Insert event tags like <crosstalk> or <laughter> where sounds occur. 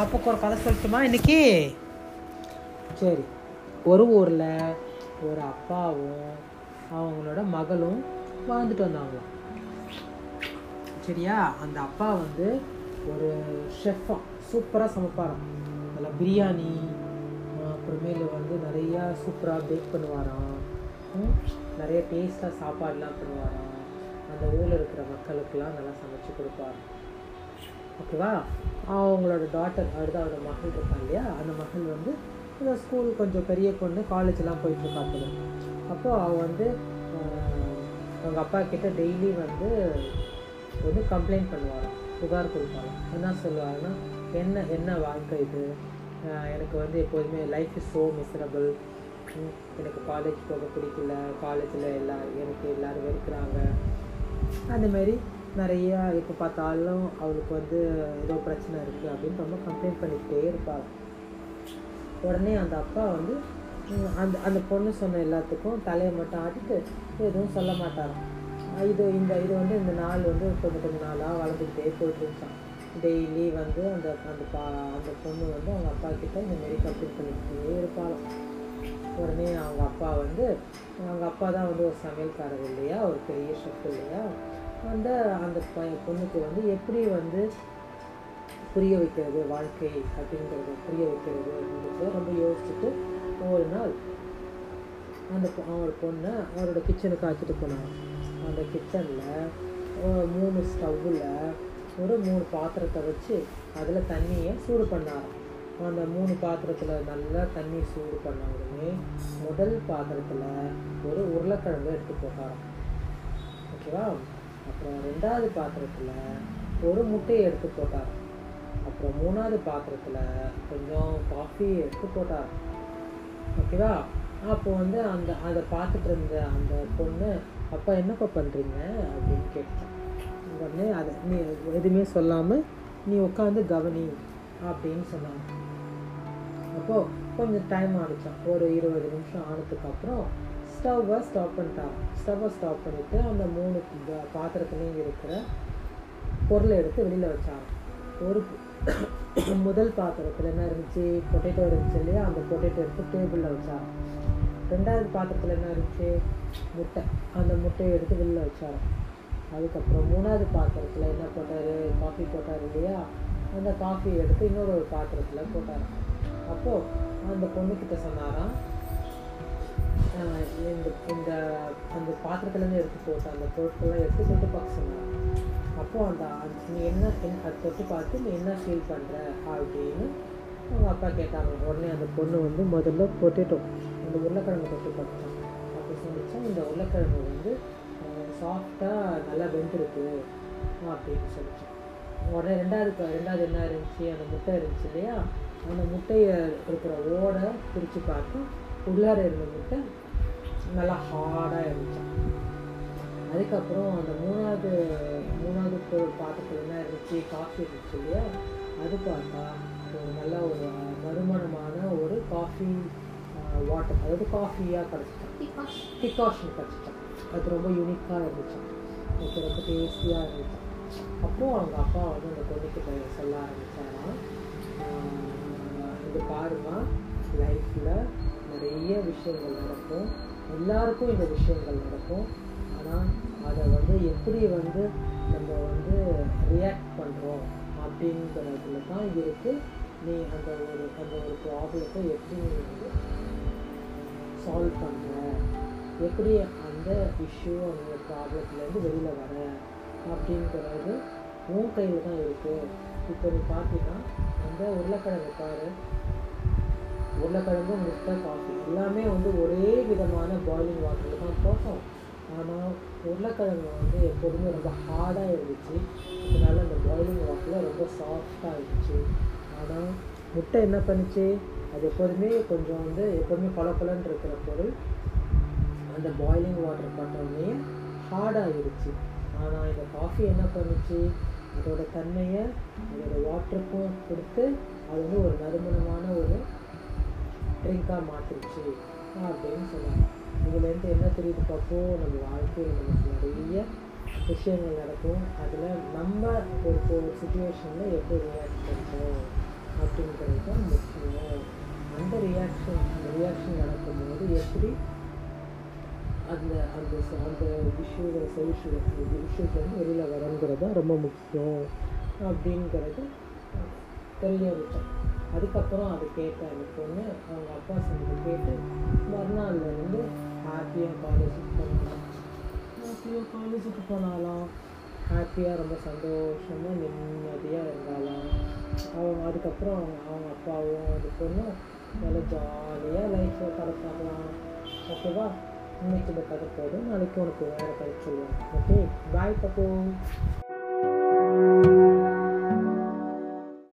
பாப்புக்கு ஒரு கதை சொல்லட்டுமா இன்னைக்கு? சரி. ஒரு ஊரில் ஒரு அப்பாவும் அவங்களோட மகளும் வாழ்ந்துட்டு வந்தாங்களாம். சரியா? அந்த அப்பா வந்து ஒரு ஷெஃபாக சூப்பராக சமைப்பாராம். நல்லா பிரியாணி அப்புறமேலு வந்து நிறையா சூப்பராக பேக் பண்ணுவாராம். நிறைய டேஸ்ட்டாக சாப்பாடுலாம் பண்ணுவாராம். அந்த ஊரில் இருக்கிற மக்களுக்கெல்லாம் நல்லா சமைச்சு கொடுப்பாராம். ஓகேவா? அவங்களோட டாட்டர் அடுத்து அவரோட மகள் இருக்கா இல்லையா? அந்த மகள் வந்து இந்த ஸ்கூல் கொஞ்சம் பெரிய பொண்ணு காலேஜ்லாம் போயிட்டு இருக்கா அப்போது அவள் வந்து அவங்க அப்பா கிட்ட டெய்லி வந்து வந்து கம்ப்ளைண்ட் பண்ணுவாராம் புகார் கொடுப்பாங்க. என்ன சொல்லுவாங்கன்னா என்ன என்ன வாழ்க்கை இது? எனக்கு வந்து எப்போதுமே லைஃப் இஸ் ஸோ மிசரபிள் எனக்கு காலேஜ் போக பிடிக்கல. காலேஜில் எல்லா எனக்கு எல்லோரும் வெறுக்கிறாங்க. அந்தமாரி நிறைய எப்போ பார்த்தாலும் அவளுக்கு வந்து ஏதோ பிரச்சனை இருக்குது அப்படின்னு ரொம்ப கம்ப்ளைண்ட் பண்ணிக்கிட்டே இருப்பாள் உடனே அந்த அப்பா வந்து அந்த அந்த பொண்ணு சொன்ன எல்லாத்துக்கும் தலையை மட்டும் ஆட்டிட்டு எதுவும் சொல்ல மாட்டாராம் இது இந்த இது வந்து இந்த நாள் வந்து கொஞ்சம் கொஞ்சம் நாளாக வளர்ந்துக்கிட்டே போயிட்டு இருந்துச்சான் டெய்லி வந்து அந்த அந்த பா அந்த பொண்ணு வந்து அவங்க அப்பா கிட்ட இந்தமாரி கம்ப்ளைண்ட் பண்ணிக்கிட்டே இருப்பாளாம் உடனே அவங்க அப்பா வந்து அவங்க அப்பா தான் வந்து ஒரு சமையல்காரர் இல்லையா? ஒரு பெரிய ஷெஃப் இல்லையா? அந்த அந்த பையன் பொண்ணுக்கு வந்து எப்படி வந்து புரிய வைக்கிறது வாழ்க்கை அப்படிங்கிறத புரிய வைக்கிறது அப்படிங்கிறத ரொம்ப யோசிச்சுட்டு ஒரு நாள் அந்த பொ- அவரோட பொண்ணை அவரோட கிச்சனுக்கு அழைச்சிட்டு போனாங்க. அந்த கிச்சனில் மூணு ஸ்டவ்வில் ஒரு மூணு பாத்திரத்தை வச்சு அதில் தண்ணியை சூடு பண்ணாராம் அந்த மூணு பாத்திரத்தில் நல்லா தண்ணி சூடு பண்ண உடனே முதல் பாத்திரத்தில் ஒரு உருளைக்கிழங்கு எடுத்து போட்டாராம். ஓகேவா? அப்புறம் ரெண்டாவது பாத்திரத்தில் ஒரு முட்டையை எடுத்து போட்டார். அப்புறம் மூணாவது பாத்திரத்தில் கொஞ்சம் காஃபி எடுத்து போட்டார். ஓகேவா அப்போ வந்து அந்த அதை பார்த்துட்டு இருந்த அந்த பொண்ணு அப்பா என்னப்பா பண்ணுறீங்க அப்படின்னு கேட்டேன் உடனே அதை நீ எதுவுமே சொல்லாமல் நீ உட்காந்து கவனி அப்படின்னு சொன்னாங்க. அப்போது கொஞ்சம் டைம் ஆனிச்சான் ஒரு இருபது நிமிஷம் ஆனதுக்கப்புறம் ஸ்டவ்வை ஸ்டாப் பண்ணிட்டாங்க ஸ்டவ்வை ஸ்டாப் பண்ணிவிட்டு அந்த மூணு பாத்திரத்துலேயும் இருக்கிற பொருளை எடுத்து வெளியில் வச்சாங்க. ஒரு <coughs> முதல் பாத்திரத்தில் என்ன இருந்துச்சு? பொட்டேட்டோ இருந்துச்சு இல்லையா? அந்த பொட்டேட்டோ எடுத்து டேபிளில் வச்சாங்க. ரெண்டாவது பாத்திரத்தில் என்ன இருந்துச்சு? முட்டை. அந்த முட்டையை எடுத்து வெளியில் வச்சார் அதுக்கப்புறம் மூணாவது பாத்திரத்தில் என்ன போட்டார்? காஃபி போட்டார் இல்லையா? அந்த காஃபி எடுத்து இன்னொரு ஒரு பாத்திரத்தில் போட்டார். அப்போது அந்த பொண்ணுக்கிட்ட சொன்னாராம் இந்த இந்த அந்த பாத்திரத்துலேருந்து எடுத்து போட்டு அந்த பொருட்கள்லாம் எடுத்து தொட்டு பார்க்க சொன்னாங்க. அப்போது அந்த நீ என்ன என்ன- அதை தொட்டு பார்த்து நீ என்ன ஃபீல் பண்ணுற அப்படின்னு அவங்க அப்பா கேட்டாங்க. உடனே அந்த பொண்ணு வந்து முதல்ல பொட்டேட்டோ அந்த உருளைக்கிழங்கு தொட்டு பார்த்தோம் அப்போ சொன்னிச்சா இந்த உருளைக்கிழங்கு வந்து சாஃப்டாக நல்லா வெந்திருக்கு அப்படின்னு சொல்லிச்சான் உடனே ரெண்டாவது ரெண்டாவது என்ன இருந்துச்சு? அந்த முட்டை இருந்துச்சு இல்லையா? அந்த முட்டையை இருக்கிற ஓடை பிரித்து பார்த்தா உள்ளார இருந்த முட்டை நல்லா ஹார்டாக இருந்துச்சு அதுக்கப்புறம் அந்த மூணாவது மூணாவது பாத்திரத்தில் என்ன இருந்துச்சு காஃபி இருந்துச்சு இல்லையா? அது பார்த்தா ஒரு நல்ல ஒரு நறுமணமான ஒரு காஃபி வாட்டர் அதாவது காஃபியாக கிடச்சிட்டான். டிகாஷன் கிடச்சிட்டான். அது ரொம்ப யூனிக்காக இருந்துச்சு எனக்கு ரொம்ப டேஸ்டியாக இருந்துச்சு அப்புறம் அவங்க அப்பா வந்து அந்த பொண்ணுக்கிட்ட சொல்ல ஆரம்பிச்சாராம். ஆஹ் இது பாருமா லைஃப்பில் நிறைய விஷயங்கள் நடக்கும். எல்லாருக்கும் இந்த விஷயங்கள் நடக்கும். ஆனால் அதை வந்து எப்படி வந்து நம்ம வந்து ரியாக்ட் பண்ணுறோம் அப்படிங்கிறதுல தான் இருக்குது நீ அந்த ஒரு அந்த ஒரு ப்ராப்ளத்தை எப்படி நீ வந்து சால்வ் பண்ணுற எப்படி அந்த இஷ்யூ அந்த ப்ராப்ளத்துலேருந்து வெளியில் வர? அப்படிங்கிறது உன் கையில் தான் இருக்குது இப்போ நீ பார்த்தீங்கன்னா அந்த உருளைக்கிழங்கு பாரு. உருளைக்கிழங்கு முட்டை காஃபி எல்லாமே வந்து ஒரே விதமான பாயிலிங் வாட்டரில் தான் போட்டோம். ஆனால் உருளைக்கிழங்கு வந்து எப்போதுமே ரொம்ப ஹார்டாக இருந்துச்சு. அதனால் அந்த பாயிலிங் வாட்டரில் ரொம்ப சாஃப்டாக இருந்துச்சு. ஆனால் முட்டை என்ன பண்ணுச்சு? அது எப்போதுமே கொஞ்சம் வந்து எப்போதுமே கொலன்னு இருக்கிற பொருள். அந்த பாய்லிங் வாட்டர் பட்டோடனே ஹார்டாகிடுச்சு ஆனால் இந்த காஃபி என்ன பண்ணுச்சு? அதோட தன்மையை அதோட வாட்டருக்கும் கொடுத்து அது வந்து ஒரு நறுமணமான ஒரு ட்ரிங்காக மாற்றிடுச்சு அப்படின்னு சொன்னாங்க. இதுலேருந்து என்ன தெரியுது பார்ப்போம் நம்ம வாழ்க்கையில் நமக்கு நிறைய விஷயங்கள் நடக்கும். அதில் நம்ம ஒரு ஒரு சுச்சுவேஷனில் எப்படி ரியாக்ட் பண்ணுறோம் அப்படிங்கிறது தான் முக்கியம். அந்த ரியாக்ஷன் ரியாக்ஷன் நடக்கும்போது எப்படி அந்த அந்த அந்த இஷ்யூவை சொல்யூஷன் இஷ்யூஸ் வந்து வெளியில் வரங்கிறது தான் ரொம்ப முக்கியம் அப்படிங்கிறது தெரிய வச்சேன் அதுக்கப்புறம் அது கேட்டேன். அந்த பொண்ணு அவங்க அப்பா சொன்னது கேட்டு மறுநாள் வந்து ஹாப்பியாக காலேஜுக்கு போனாலாம் ஹாப்பியாக காலேஜுக்கு போனாலாம் ஹாப்பியாக ரொம்ப சந்தோஷமாக நிம்மதியாக இருந்தாலாம் அவங்க அதுக்கப்புறம் அவங்க அவங்க அப்பாவும் அந்த பொண்ணும் நல்லா ஜாலியாக லைஃப்பை கடத்தாங்களாம் ஓகேவா இன்னைக்கு இந்த கதை போதும். நாளைக்கு உனக்கு வேறு கதை சொல்லுவேன். ஓகே பாய் பக்கம்